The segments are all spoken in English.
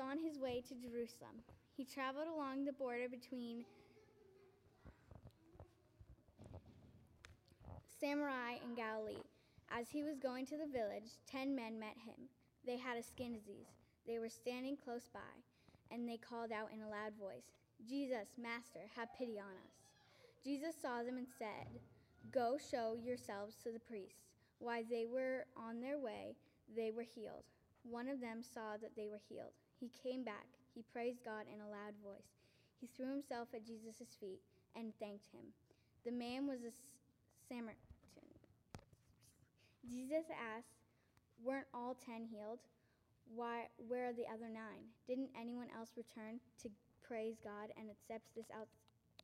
on his way to Jerusalem. He traveled along the border between Samaria and Galilee. As he was going to the village, ten men met him. They had a skin disease. They were standing close by, and they called out in a loud voice, Jesus, Master, have pity on us. Jesus saw them and said, Go show yourselves to the priests. While they were on their way, they were healed. One of them saw that they were healed. He came back. He praised God in a loud voice. He threw himself at Jesus' feet and thanked him. The man was a Samaritan. Jesus asked, Weren't all ten healed? Why, where are the other nine? Didn't anyone else return to praise God and accept this, out,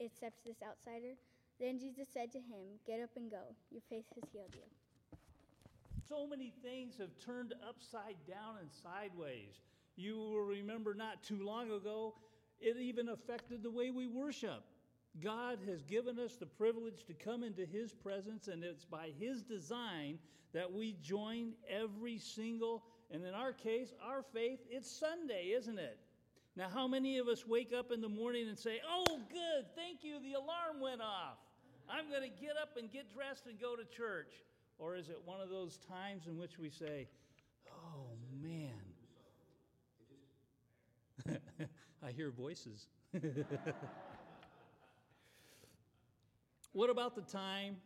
accept this outsider? Then Jesus said to him, Get up and go. Your faith has healed you. So many things have turned upside down and sideways. You will remember not too long ago, it even affected the way we worship. God has given us the privilege to come into His presence, and it's by His design that we join every single, and in our case, our faith, it's Sunday, isn't it? Now, how many of us wake up in the morning and say, Oh, good, thank you, the alarm went off. I'm going to get up and get dressed and go to church? Or is it one of those times in which we say, Oh, man? I hear voices. What about the time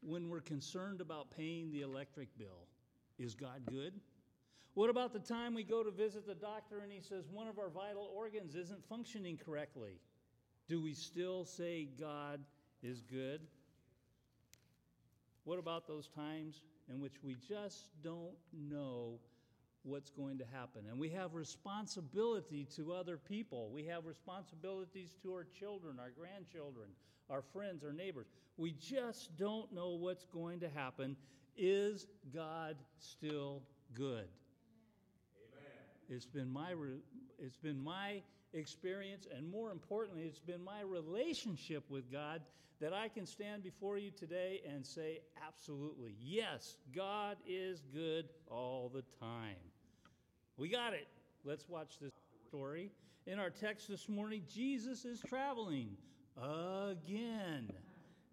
when we're concerned about paying the electric bill? Is God good? What about the time we go to visit the doctor and he says one of our vital organs isn't functioning correctly? Do we still say God is good? What about those times in which we just don't know what's going to happen. And we have responsibility to other people. We have responsibilities to our children, our grandchildren, our friends, our neighbors. We just don't know what's going to happen. Is God still good? Amen. It's been my it's been my experience and more importantly it's been my relationship with God that I can stand before you today and say absolutely yes God is good all the time we got it. Let's watch this story. In our text this morning, Jesus is traveling again.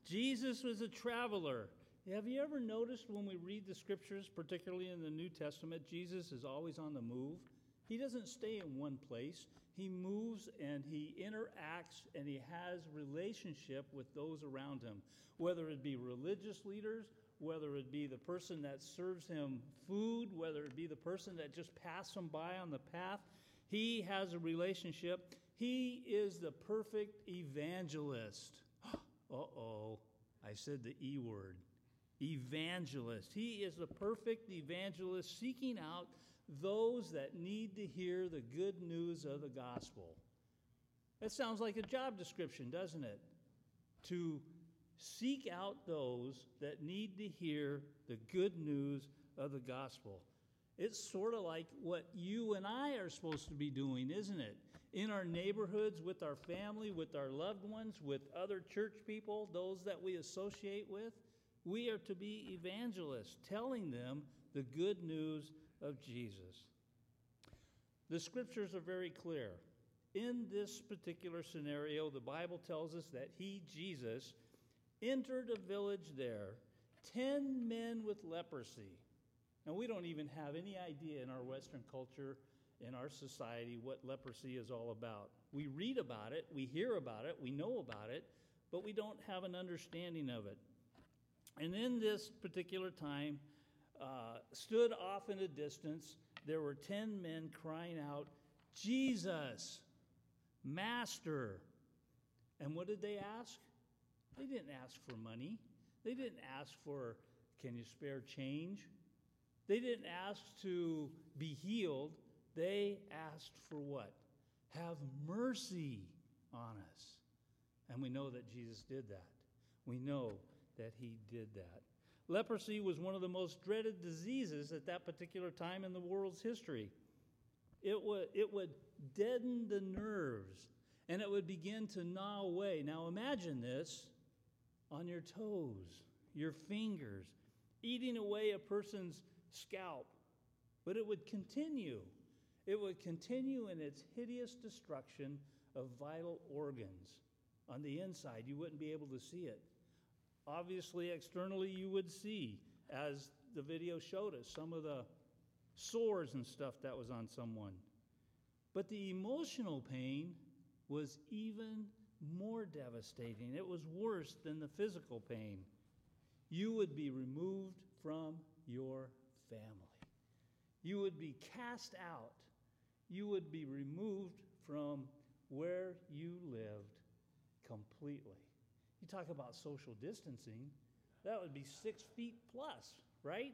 Jesus was a traveler. Have you ever noticed when we read the scriptures, particularly in the New Testament, Jesus is always on the move? He doesn't stay in one place. He moves and he interacts and he has relationship with those around him, whether it be religious leaders whether it be the person that serves him food, whether it be the person that just passed him by on the path. He has a relationship. He is the perfect evangelist. uh oh, I said the E word. Evangelist. He is the perfect evangelist seeking out those that need to hear the good news of the gospel. That sounds like a job description, doesn't it? To seek out those that need to hear the good news of the gospel. It's sort of like what you and I are supposed to be doing, isn't it? In our neighborhoods, with our family, with our loved ones, with other church people, those that we associate with. We are to be evangelists, telling them the good news of Jesus. The scriptures are very clear. In this particular scenario, the Bible tells us that he, Jesus, entered a village there, 10 men with leprosy. Now, we don't even have any idea in our Western culture, in our society, what leprosy is all about. We read about it, we hear about it, we know about it, but we don't have an understanding of it. And in this particular time, uh, stood off in a distance, there were 10 men crying out, Jesus, Master. And what did they ask? They didn't ask for money. They didn't ask for, can you spare change? They didn't ask to be healed. They asked for what? Have mercy on us. And we know that Jesus did that. We know that he did that. Leprosy was one of the most dreaded diseases at that particular time in the world's history. It would, it would deaden the nerves and it would begin to gnaw away. Now imagine this on your toes, your fingers, eating away a person's scalp. But it would continue. it would continue in its hideous destruction of vital organs. On the inside, you wouldn't be able to see it. Obviously, externally, you would see, as the video showed us, some of the sores and stuff that was on someone. But the emotional pain was even more devastating. It was worse than the physical pain. You would be removed from your family. You would be cast out. You would be removed from where you lived completely. You talk about social distancing, that would be six feet plus, right?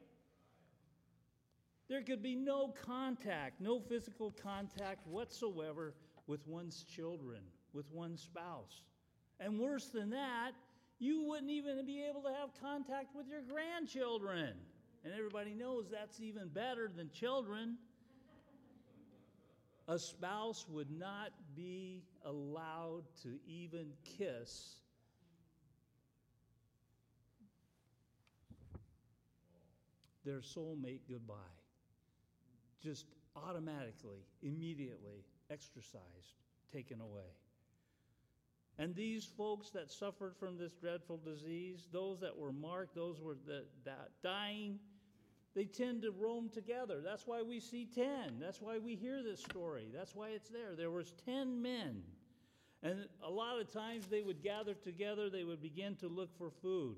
There could be no contact, no physical contact whatsoever with one's children, with one's spouse. And worse than that, you wouldn't even be able to have contact with your grandchildren. And everybody knows that's even better than children. A spouse would not be allowed to even kiss their soulmate goodbye. Just automatically, immediately exorcised, taken away. And these folks that suffered from this dreadful disease, those that were marked, those were that, that dying, they tend to roam together. That's why we see 10. That's why we hear this story. That's why it's there. There was 10 men. And a lot of times they would gather together, they would begin to look for food,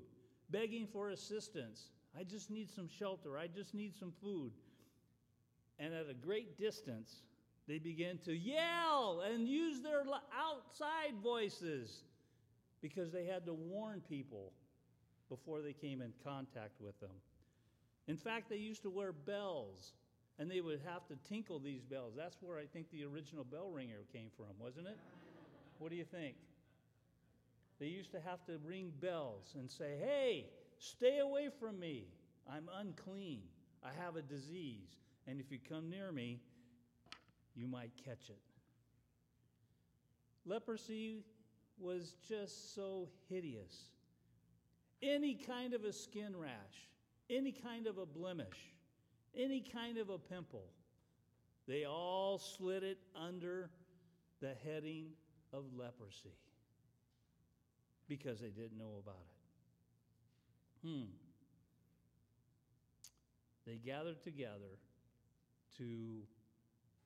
begging for assistance. I just need some shelter. I just need some food. And at a great distance, they began to yell and use their outside voices because they had to warn people before they came in contact with them. In fact, they used to wear bells and they would have to tinkle these bells. That's where I think the original bell ringer came from, wasn't it? What do you think? They used to have to ring bells and say, Hey, stay away from me. I'm unclean. I have a disease. And if you come near me, you might catch it. Leprosy was just so hideous. Any kind of a skin rash, any kind of a blemish, any kind of a pimple, they all slid it under the heading of leprosy because they didn't know about it. Hmm. They gathered together to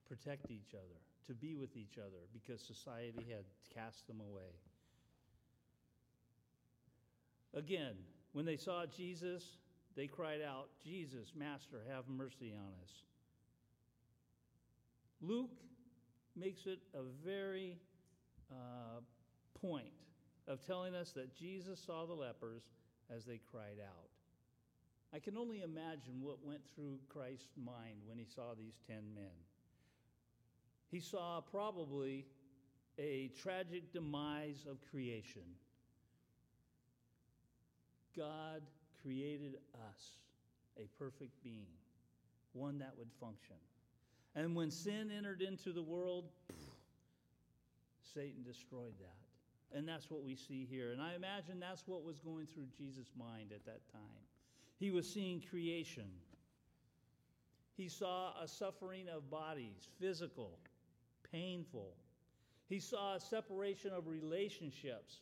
protect each other, to be with each other, because society had cast them away. Again, when they saw Jesus, they cried out, Jesus, Master, have mercy on us. Luke makes it a very uh, point of telling us that Jesus saw the lepers as they cried out. I can only imagine what went through Christ's mind when he saw these ten men he saw probably a tragic demise of creation. God created us a perfect being, one that would function. And when sin entered into the world, Satan destroyed that. And that's what we see here. And I imagine that's what was going through Jesus' mind at that time. He was seeing creation. He saw a suffering of bodies, physical, painful. He saw a separation of relationships.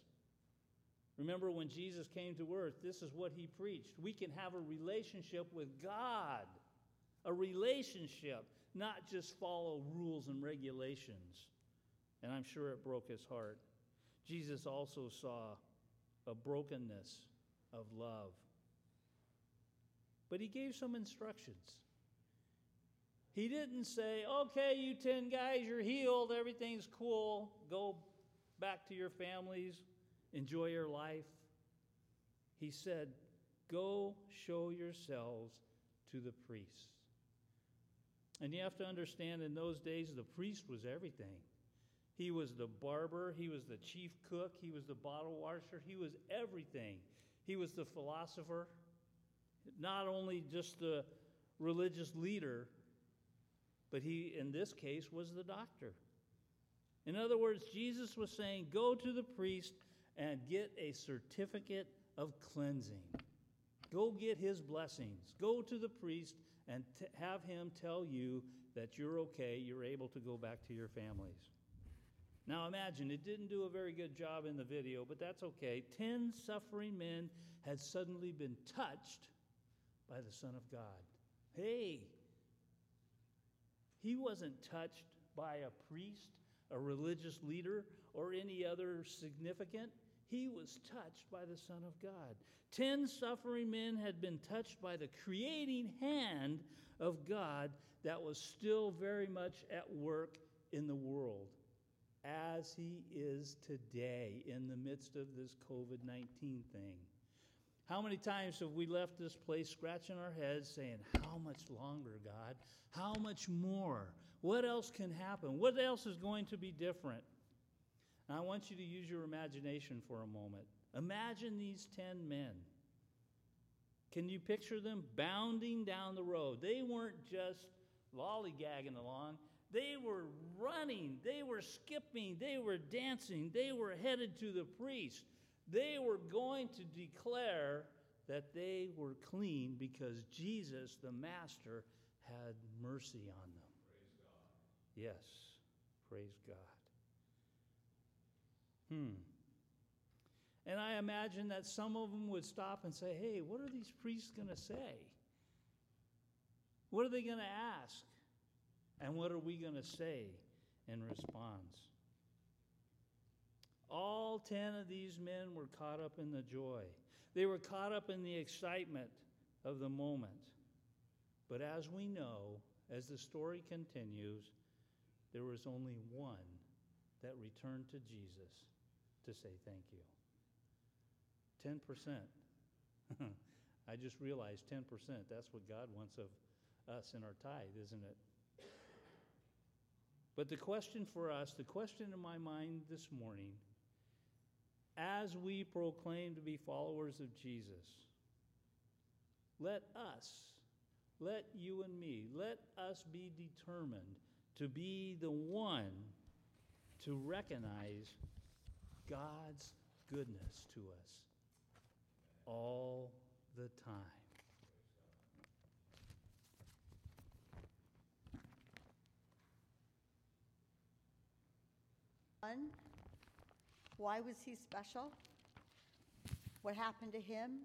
Remember when Jesus came to earth, this is what he preached. We can have a relationship with God, a relationship, not just follow rules and regulations. And I'm sure it broke his heart. Jesus also saw a brokenness of love. But he gave some instructions. He didn't say, okay, you 10 guys, you're healed, everything's cool, go back to your families, enjoy your life. He said, go show yourselves to the priests. And you have to understand in those days, the priest was everything. He was the barber, he was the chief cook, he was the bottle washer, he was everything. He was the philosopher, not only just the religious leader, but he, in this case, was the doctor. In other words, Jesus was saying, Go to the priest and get a certificate of cleansing. Go get his blessings. Go to the priest and t- have him tell you that you're okay, you're able to go back to your families. Now imagine, it didn't do a very good job in the video, but that's okay. Ten suffering men had suddenly been touched by the Son of God. Hey, he wasn't touched by a priest, a religious leader, or any other significant. He was touched by the Son of God. Ten suffering men had been touched by the creating hand of God that was still very much at work in the world, as He is today in the midst of this COVID 19 thing. How many times have we left this place scratching our heads saying, How much longer, God? How much more? What else can happen? What else is going to be different? And I want you to use your imagination for a moment. Imagine these 10 men. Can you picture them bounding down the road? They weren't just lollygagging along, they were running, they were skipping, they were dancing, they were headed to the priest. They were going to declare that they were clean because Jesus, the Master, had mercy on them. Praise yes, praise God. Hmm. And I imagine that some of them would stop and say, Hey, what are these priests going to say? What are they going to ask? And what are we going to say in response? All ten of these men were caught up in the joy. They were caught up in the excitement of the moment. But as we know, as the story continues, there was only one that returned to Jesus to say thank you. 10%. I just realized 10%. That's what God wants of us in our tithe, isn't it? But the question for us, the question in my mind this morning, as we proclaim to be followers of Jesus, let us, let you and me, let us be determined to be the one to recognize God's goodness to us all the time. One, why was he special? What happened to him?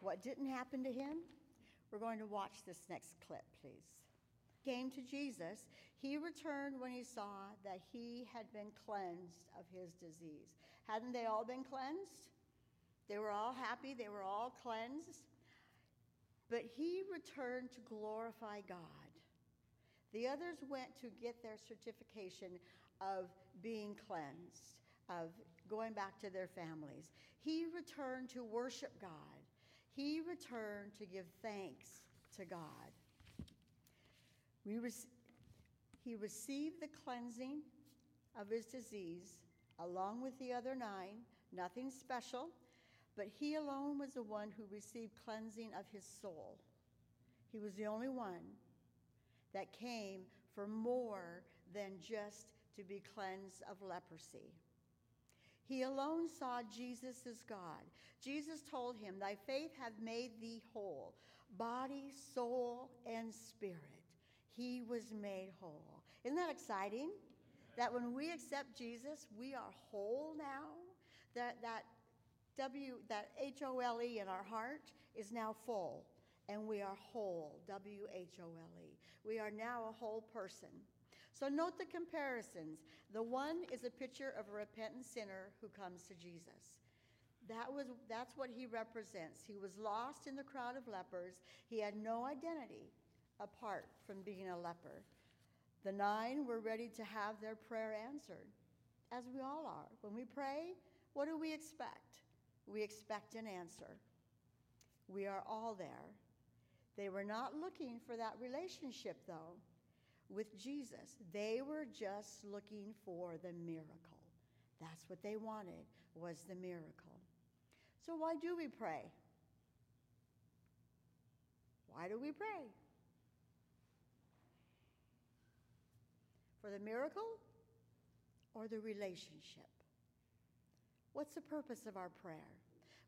What didn't happen to him? We're going to watch this next clip, please. Came to Jesus. He returned when he saw that he had been cleansed of his disease. Hadn't they all been cleansed? They were all happy, they were all cleansed. But he returned to glorify God. The others went to get their certification of being cleansed, of going back to their families. He returned to worship God. He returned to give thanks to God. We rec- he received the cleansing of his disease along with the other nine, nothing special, but he alone was the one who received cleansing of his soul. He was the only one that came for more than just to be cleansed of leprosy. He alone saw Jesus as God. Jesus told him, Thy faith hath made thee whole, body, soul, and spirit. He was made whole. Isn't that exciting? That when we accept Jesus, we are whole now. That that W that H O L E in our heart is now full, and we are whole. W H O L E. We are now a whole person. So note the comparisons. The one is a picture of a repentant sinner who comes to Jesus. That was, that's what he represents. He was lost in the crowd of lepers. He had no identity apart from being a leper. The nine were ready to have their prayer answered, as we all are. When we pray, what do we expect? We expect an answer. We are all there. They were not looking for that relationship, though with Jesus. They were just looking for the miracle. That's what they wanted was the miracle. So why do we pray? Why do we pray? For the miracle or the relationship? What's the purpose of our prayer?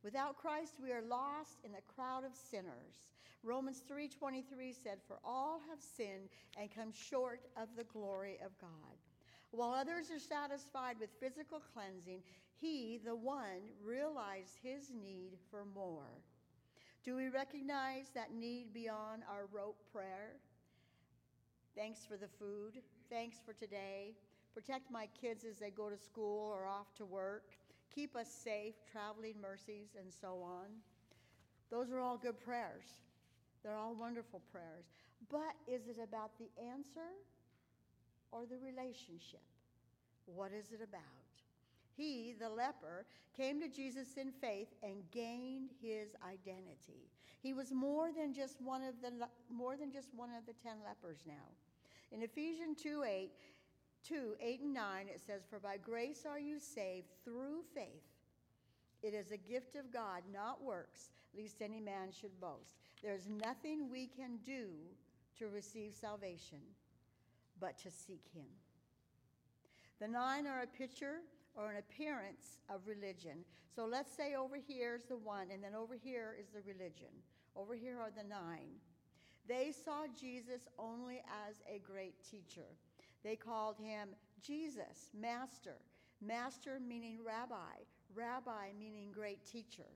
Without Christ, we are lost in the crowd of sinners. Romans 3:23 said, "For all have sinned and come short of the glory of God." While others are satisfied with physical cleansing, he, the one, realized his need for more. Do we recognize that need beyond our rote prayer? Thanks for the food. Thanks for today. Protect my kids as they go to school or off to work. Keep us safe, traveling mercies, and so on. Those are all good prayers. They're all wonderful prayers. But is it about the answer or the relationship? What is it about? He, the leper, came to Jesus in faith and gained his identity. He was more than just one of the more than just one of the 10 lepers now. In Ephesians 2 8, 2 8 and 9, it says, For by grace are you saved through faith. It is a gift of God, not works, lest any man should boast. There's nothing we can do to receive salvation but to seek Him. The nine are a picture or an appearance of religion. So let's say over here is the one, and then over here is the religion. Over here are the nine. They saw Jesus only as a great teacher. They called him Jesus, Master. Master meaning rabbi, rabbi meaning great teacher.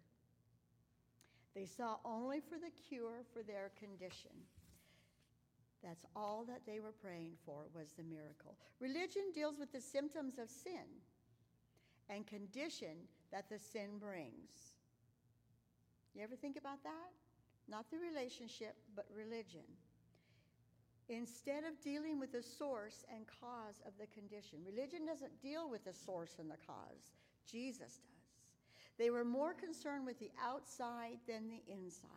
They saw only for the cure for their condition. That's all that they were praying for was the miracle. Religion deals with the symptoms of sin and condition that the sin brings. You ever think about that? Not the relationship, but religion. Instead of dealing with the source and cause of the condition, religion doesn't deal with the source and the cause, Jesus does. They were more concerned with the outside than the inside.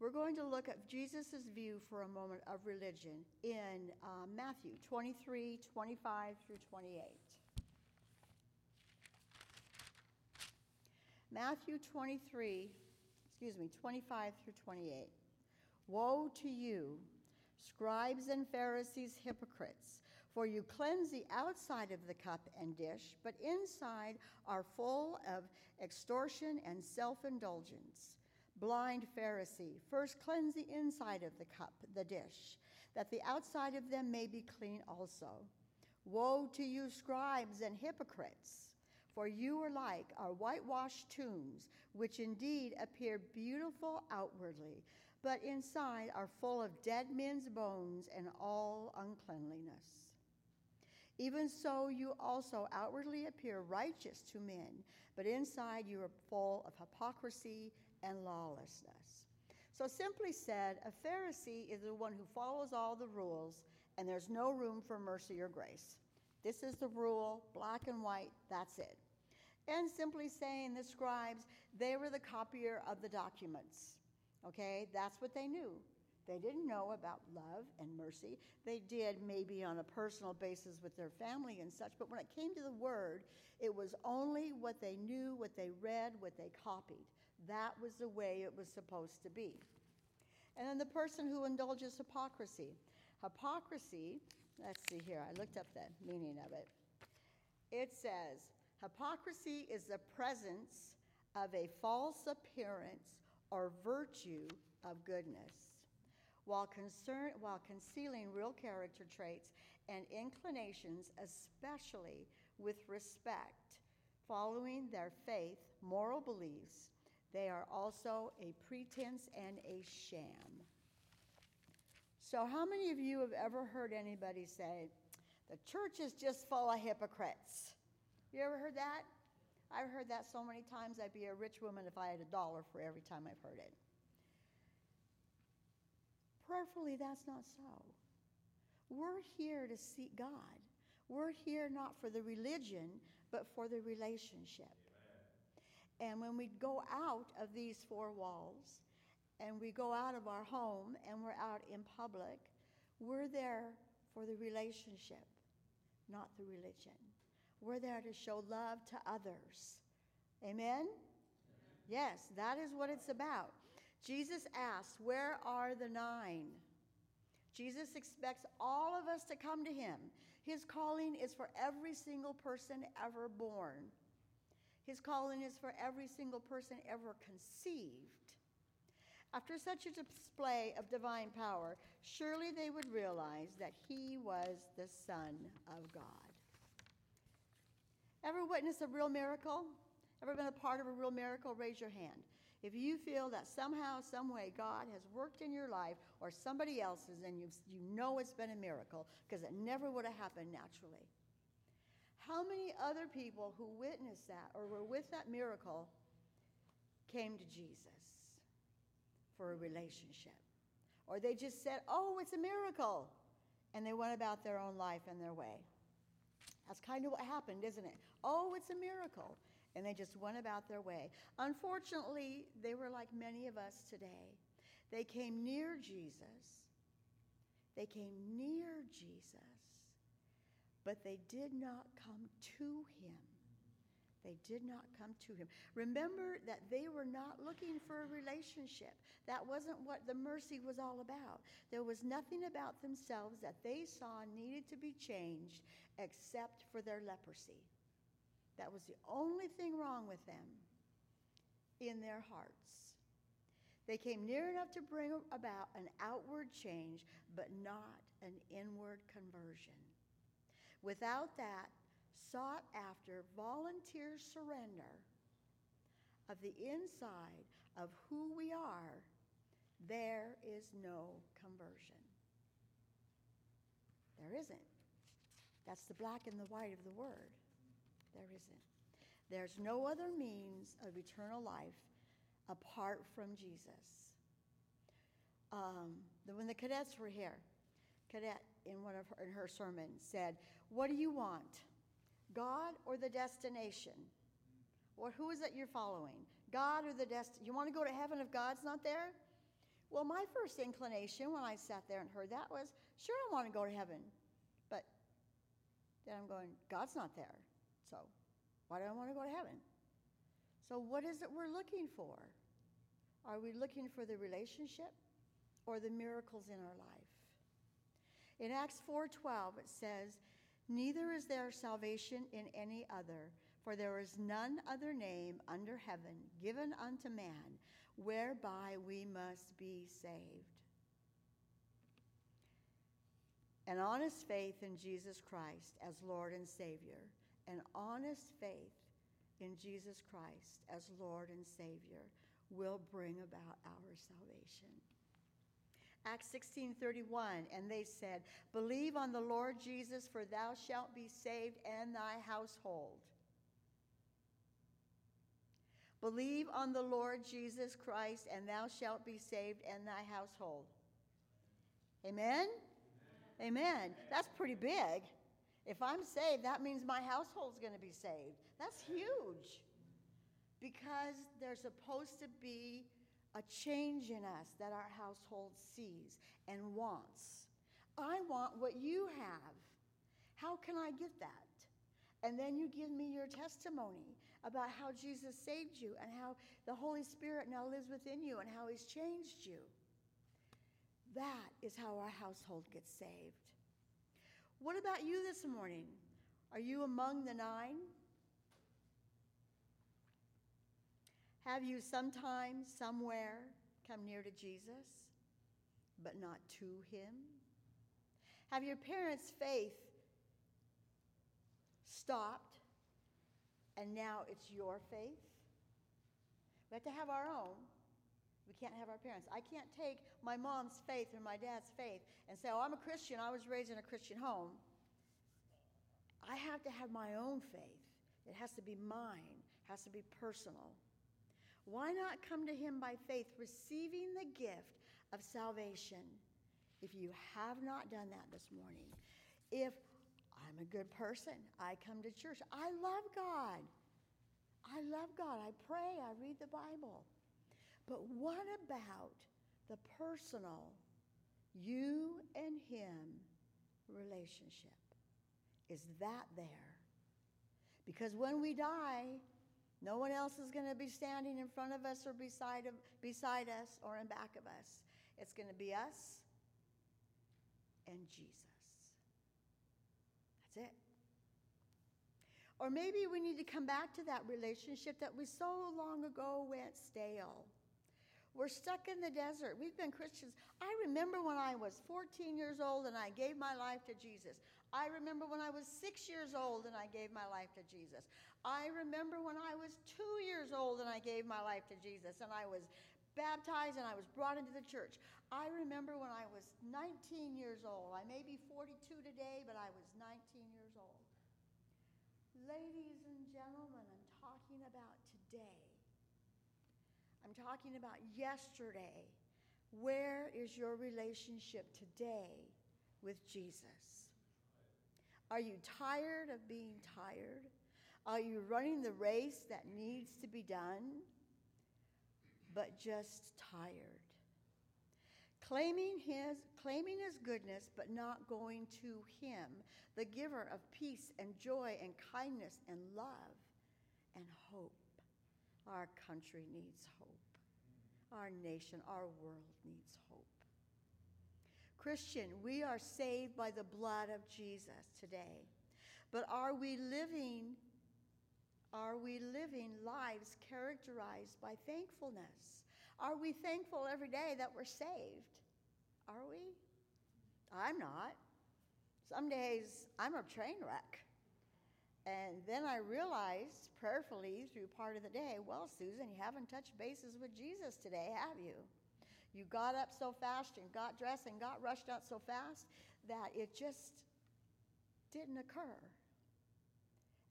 We're going to look at Jesus' view for a moment of religion in uh, Matthew 23 25 through 28. Matthew 23, excuse me, 25 through 28. Woe to you, scribes and Pharisees, hypocrites! For you cleanse the outside of the cup and dish, but inside are full of extortion and self indulgence. Blind Pharisee, first cleanse the inside of the cup, the dish, that the outside of them may be clean also. Woe to you, scribes and hypocrites! For you are like our whitewashed tombs, which indeed appear beautiful outwardly, but inside are full of dead men's bones and all uncleanliness. Even so, you also outwardly appear righteous to men, but inside you are full of hypocrisy and lawlessness. So, simply said, a Pharisee is the one who follows all the rules, and there's no room for mercy or grace. This is the rule, black and white, that's it. And simply saying, the scribes, they were the copier of the documents. Okay, that's what they knew. They didn't know about love and mercy. They did maybe on a personal basis with their family and such, but when it came to the word, it was only what they knew, what they read, what they copied. That was the way it was supposed to be. And then the person who indulges hypocrisy. Hypocrisy, let's see here, I looked up the meaning of it. It says, hypocrisy is the presence of a false appearance or virtue of goodness while, concern, while concealing real character traits and inclinations, especially with respect, following their faith, moral beliefs, they are also a pretense and a sham. So, how many of you have ever heard anybody say, the church is just full of hypocrites? You ever heard that? I've heard that so many times, I'd be a rich woman if I had a dollar for every time I've heard it. Prayerfully, that's not so. We're here to seek God. We're here not for the religion, but for the relationship. Amen. And when we go out of these four walls and we go out of our home and we're out in public, we're there for the relationship, not the religion. We're there to show love to others. Amen? Amen? Yes, that is what it's about. Jesus asks, Where are the nine? Jesus expects all of us to come to him. His calling is for every single person ever born. His calling is for every single person ever conceived. After such a display of divine power, surely they would realize that he was the Son of God. Ever witnessed a real miracle? Ever been a part of a real miracle? Raise your hand. If you feel that somehow, some way, God has worked in your life or somebody else's, and you you know it's been a miracle because it never would have happened naturally. How many other people who witnessed that or were with that miracle came to Jesus for a relationship? Or they just said, Oh, it's a miracle. And they went about their own life and their way. That's kind of what happened, isn't it? Oh, it's a miracle. And they just went about their way. Unfortunately, they were like many of us today. They came near Jesus. They came near Jesus, but they did not come to him. They did not come to him. Remember that they were not looking for a relationship. That wasn't what the mercy was all about. There was nothing about themselves that they saw needed to be changed except for their leprosy. That was the only thing wrong with them in their hearts. They came near enough to bring about an outward change, but not an inward conversion. Without that, sought after volunteer surrender of the inside of who we are, there is no conversion. There isn't. That's the black and the white of the word. There isn't. There's no other means of eternal life apart from Jesus. Um, when the cadets were here, cadet in one of her, in her sermons said, "What do you want, God or the destination? Or who is it you're following, God or the destination? You want to go to heaven if God's not there?" Well, my first inclination when I sat there and heard that was, "Sure, I want to go to heaven," but then I'm going, "God's not there." So, why do I want to go to heaven? So, what is it we're looking for? Are we looking for the relationship or the miracles in our life? In Acts 4:12 it says, "Neither is there salvation in any other, for there is none other name under heaven given unto man whereby we must be saved." An honest faith in Jesus Christ as Lord and Savior an honest faith in Jesus Christ as Lord and Savior will bring about our salvation. Acts 16:31 and they said, "Believe on the Lord Jesus for thou shalt be saved and thy household." Believe on the Lord Jesus Christ and thou shalt be saved and thy household. Amen? Amen. Amen. That's pretty big. If I'm saved, that means my household's going to be saved. That's huge. Because they're supposed to be a change in us that our household sees and wants. I want what you have. How can I get that? And then you give me your testimony about how Jesus saved you and how the Holy Spirit now lives within you and how He's changed you. That is how our household gets saved. What about you this morning? Are you among the nine? Have you sometime, somewhere, come near to Jesus, but not to him? Have your parents' faith stopped and now it's your faith? We have to have our own. We can't have our parents. I can't take my mom's faith or my dad's faith and say, oh, I'm a Christian. I was raised in a Christian home. I have to have my own faith. It has to be mine, it has to be personal. Why not come to Him by faith, receiving the gift of salvation? If you have not done that this morning, if I'm a good person, I come to church, I love God. I love God. I pray, I read the Bible. But what about the personal you and him relationship? Is that there? Because when we die, no one else is going to be standing in front of us or beside, of, beside us or in back of us. It's going to be us and Jesus. That's it. Or maybe we need to come back to that relationship that we so long ago went stale. We're stuck in the desert. We've been Christians. I remember when I was 14 years old and I gave my life to Jesus. I remember when I was six years old and I gave my life to Jesus. I remember when I was two years old and I gave my life to Jesus and I was baptized and I was brought into the church. I remember when I was 19 years old. I may be 42 today, but I was 19 years old. Ladies and gentlemen, I'm talking about today. I'm talking about yesterday. Where is your relationship today with Jesus? Are you tired of being tired? Are you running the race that needs to be done, but just tired? Claiming his, claiming his goodness, but not going to him, the giver of peace and joy and kindness and love and hope. Our country needs hope. Our nation, our world needs hope. Christian, we are saved by the blood of Jesus today. But are we living are we living lives characterized by thankfulness? Are we thankful every day that we're saved? Are we? I'm not. Some days I'm a train wreck. And then I realized prayerfully through part of the day, well, Susan, you haven't touched bases with Jesus today, have you? You got up so fast and got dressed and got rushed out so fast that it just didn't occur.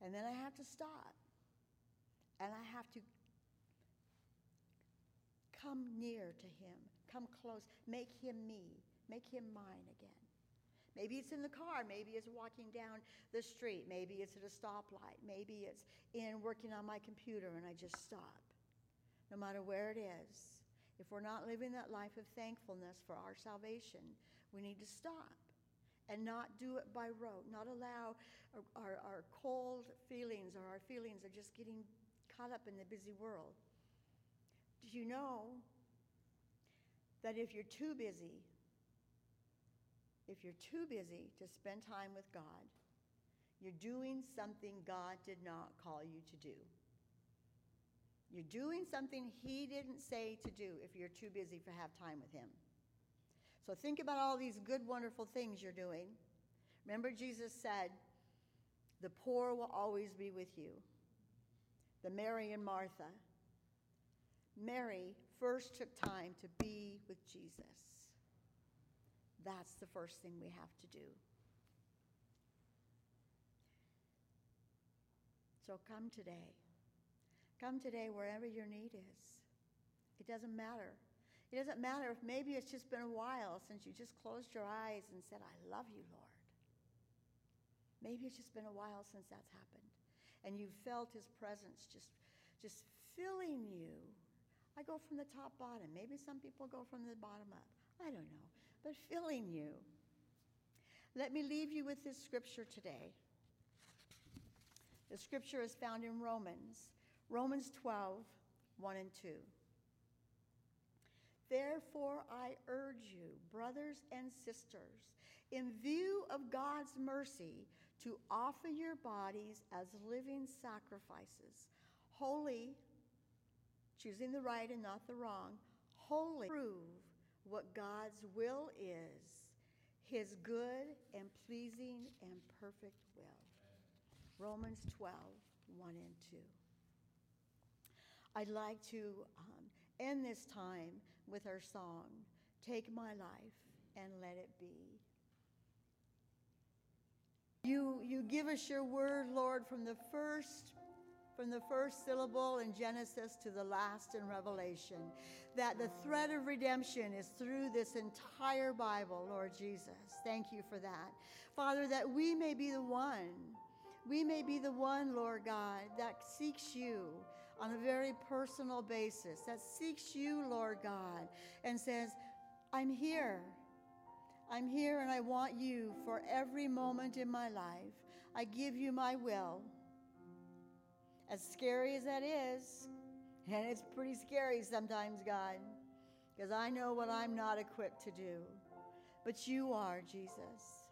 And then I have to stop and I have to come near to him, come close, make him me, make him mine again. Maybe it's in the car, maybe it's walking down the street, maybe it's at a stoplight, maybe it's in working on my computer and I just stop. No matter where it is, if we're not living that life of thankfulness for our salvation, we need to stop and not do it by rote, not allow our, our, our cold feelings or our feelings of just getting caught up in the busy world. Do you know that if you're too busy, if you're too busy to spend time with God, you're doing something God did not call you to do. You're doing something He didn't say to do if you're too busy to have time with Him. So think about all these good, wonderful things you're doing. Remember, Jesus said, The poor will always be with you the Mary and Martha. Mary first took time to be with Jesus. That's the first thing we have to do. So come today. Come today wherever your need is. It doesn't matter. It doesn't matter if maybe it's just been a while since you just closed your eyes and said, I love you, Lord. Maybe it's just been a while since that's happened and you felt his presence just, just filling you. I go from the top bottom. Maybe some people go from the bottom up. I don't know. But filling you. Let me leave you with this scripture today. The scripture is found in Romans, Romans 12, 1 and 2. Therefore, I urge you, brothers and sisters, in view of God's mercy, to offer your bodies as living sacrifices, holy, choosing the right and not the wrong, holy, prove what God's will is, his good and pleasing and perfect will. Romans 12, 1 and 2. I'd like to um, end this time with our song, Take My Life and Let It Be. You, you give us your word, Lord, from the first from the first syllable in Genesis to the last in Revelation, that the thread of redemption is through this entire Bible, Lord Jesus. Thank you for that. Father, that we may be the one, we may be the one, Lord God, that seeks you on a very personal basis, that seeks you, Lord God, and says, I'm here. I'm here and I want you for every moment in my life. I give you my will. As scary as that is, and it's pretty scary sometimes, God, because I know what I'm not equipped to do. But you are, Jesus.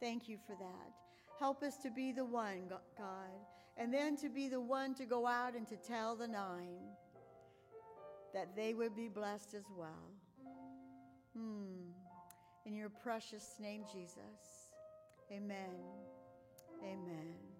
Thank you for that. Help us to be the one, God, and then to be the one to go out and to tell the nine that they would be blessed as well. Hmm. In your precious name, Jesus. Amen. Amen.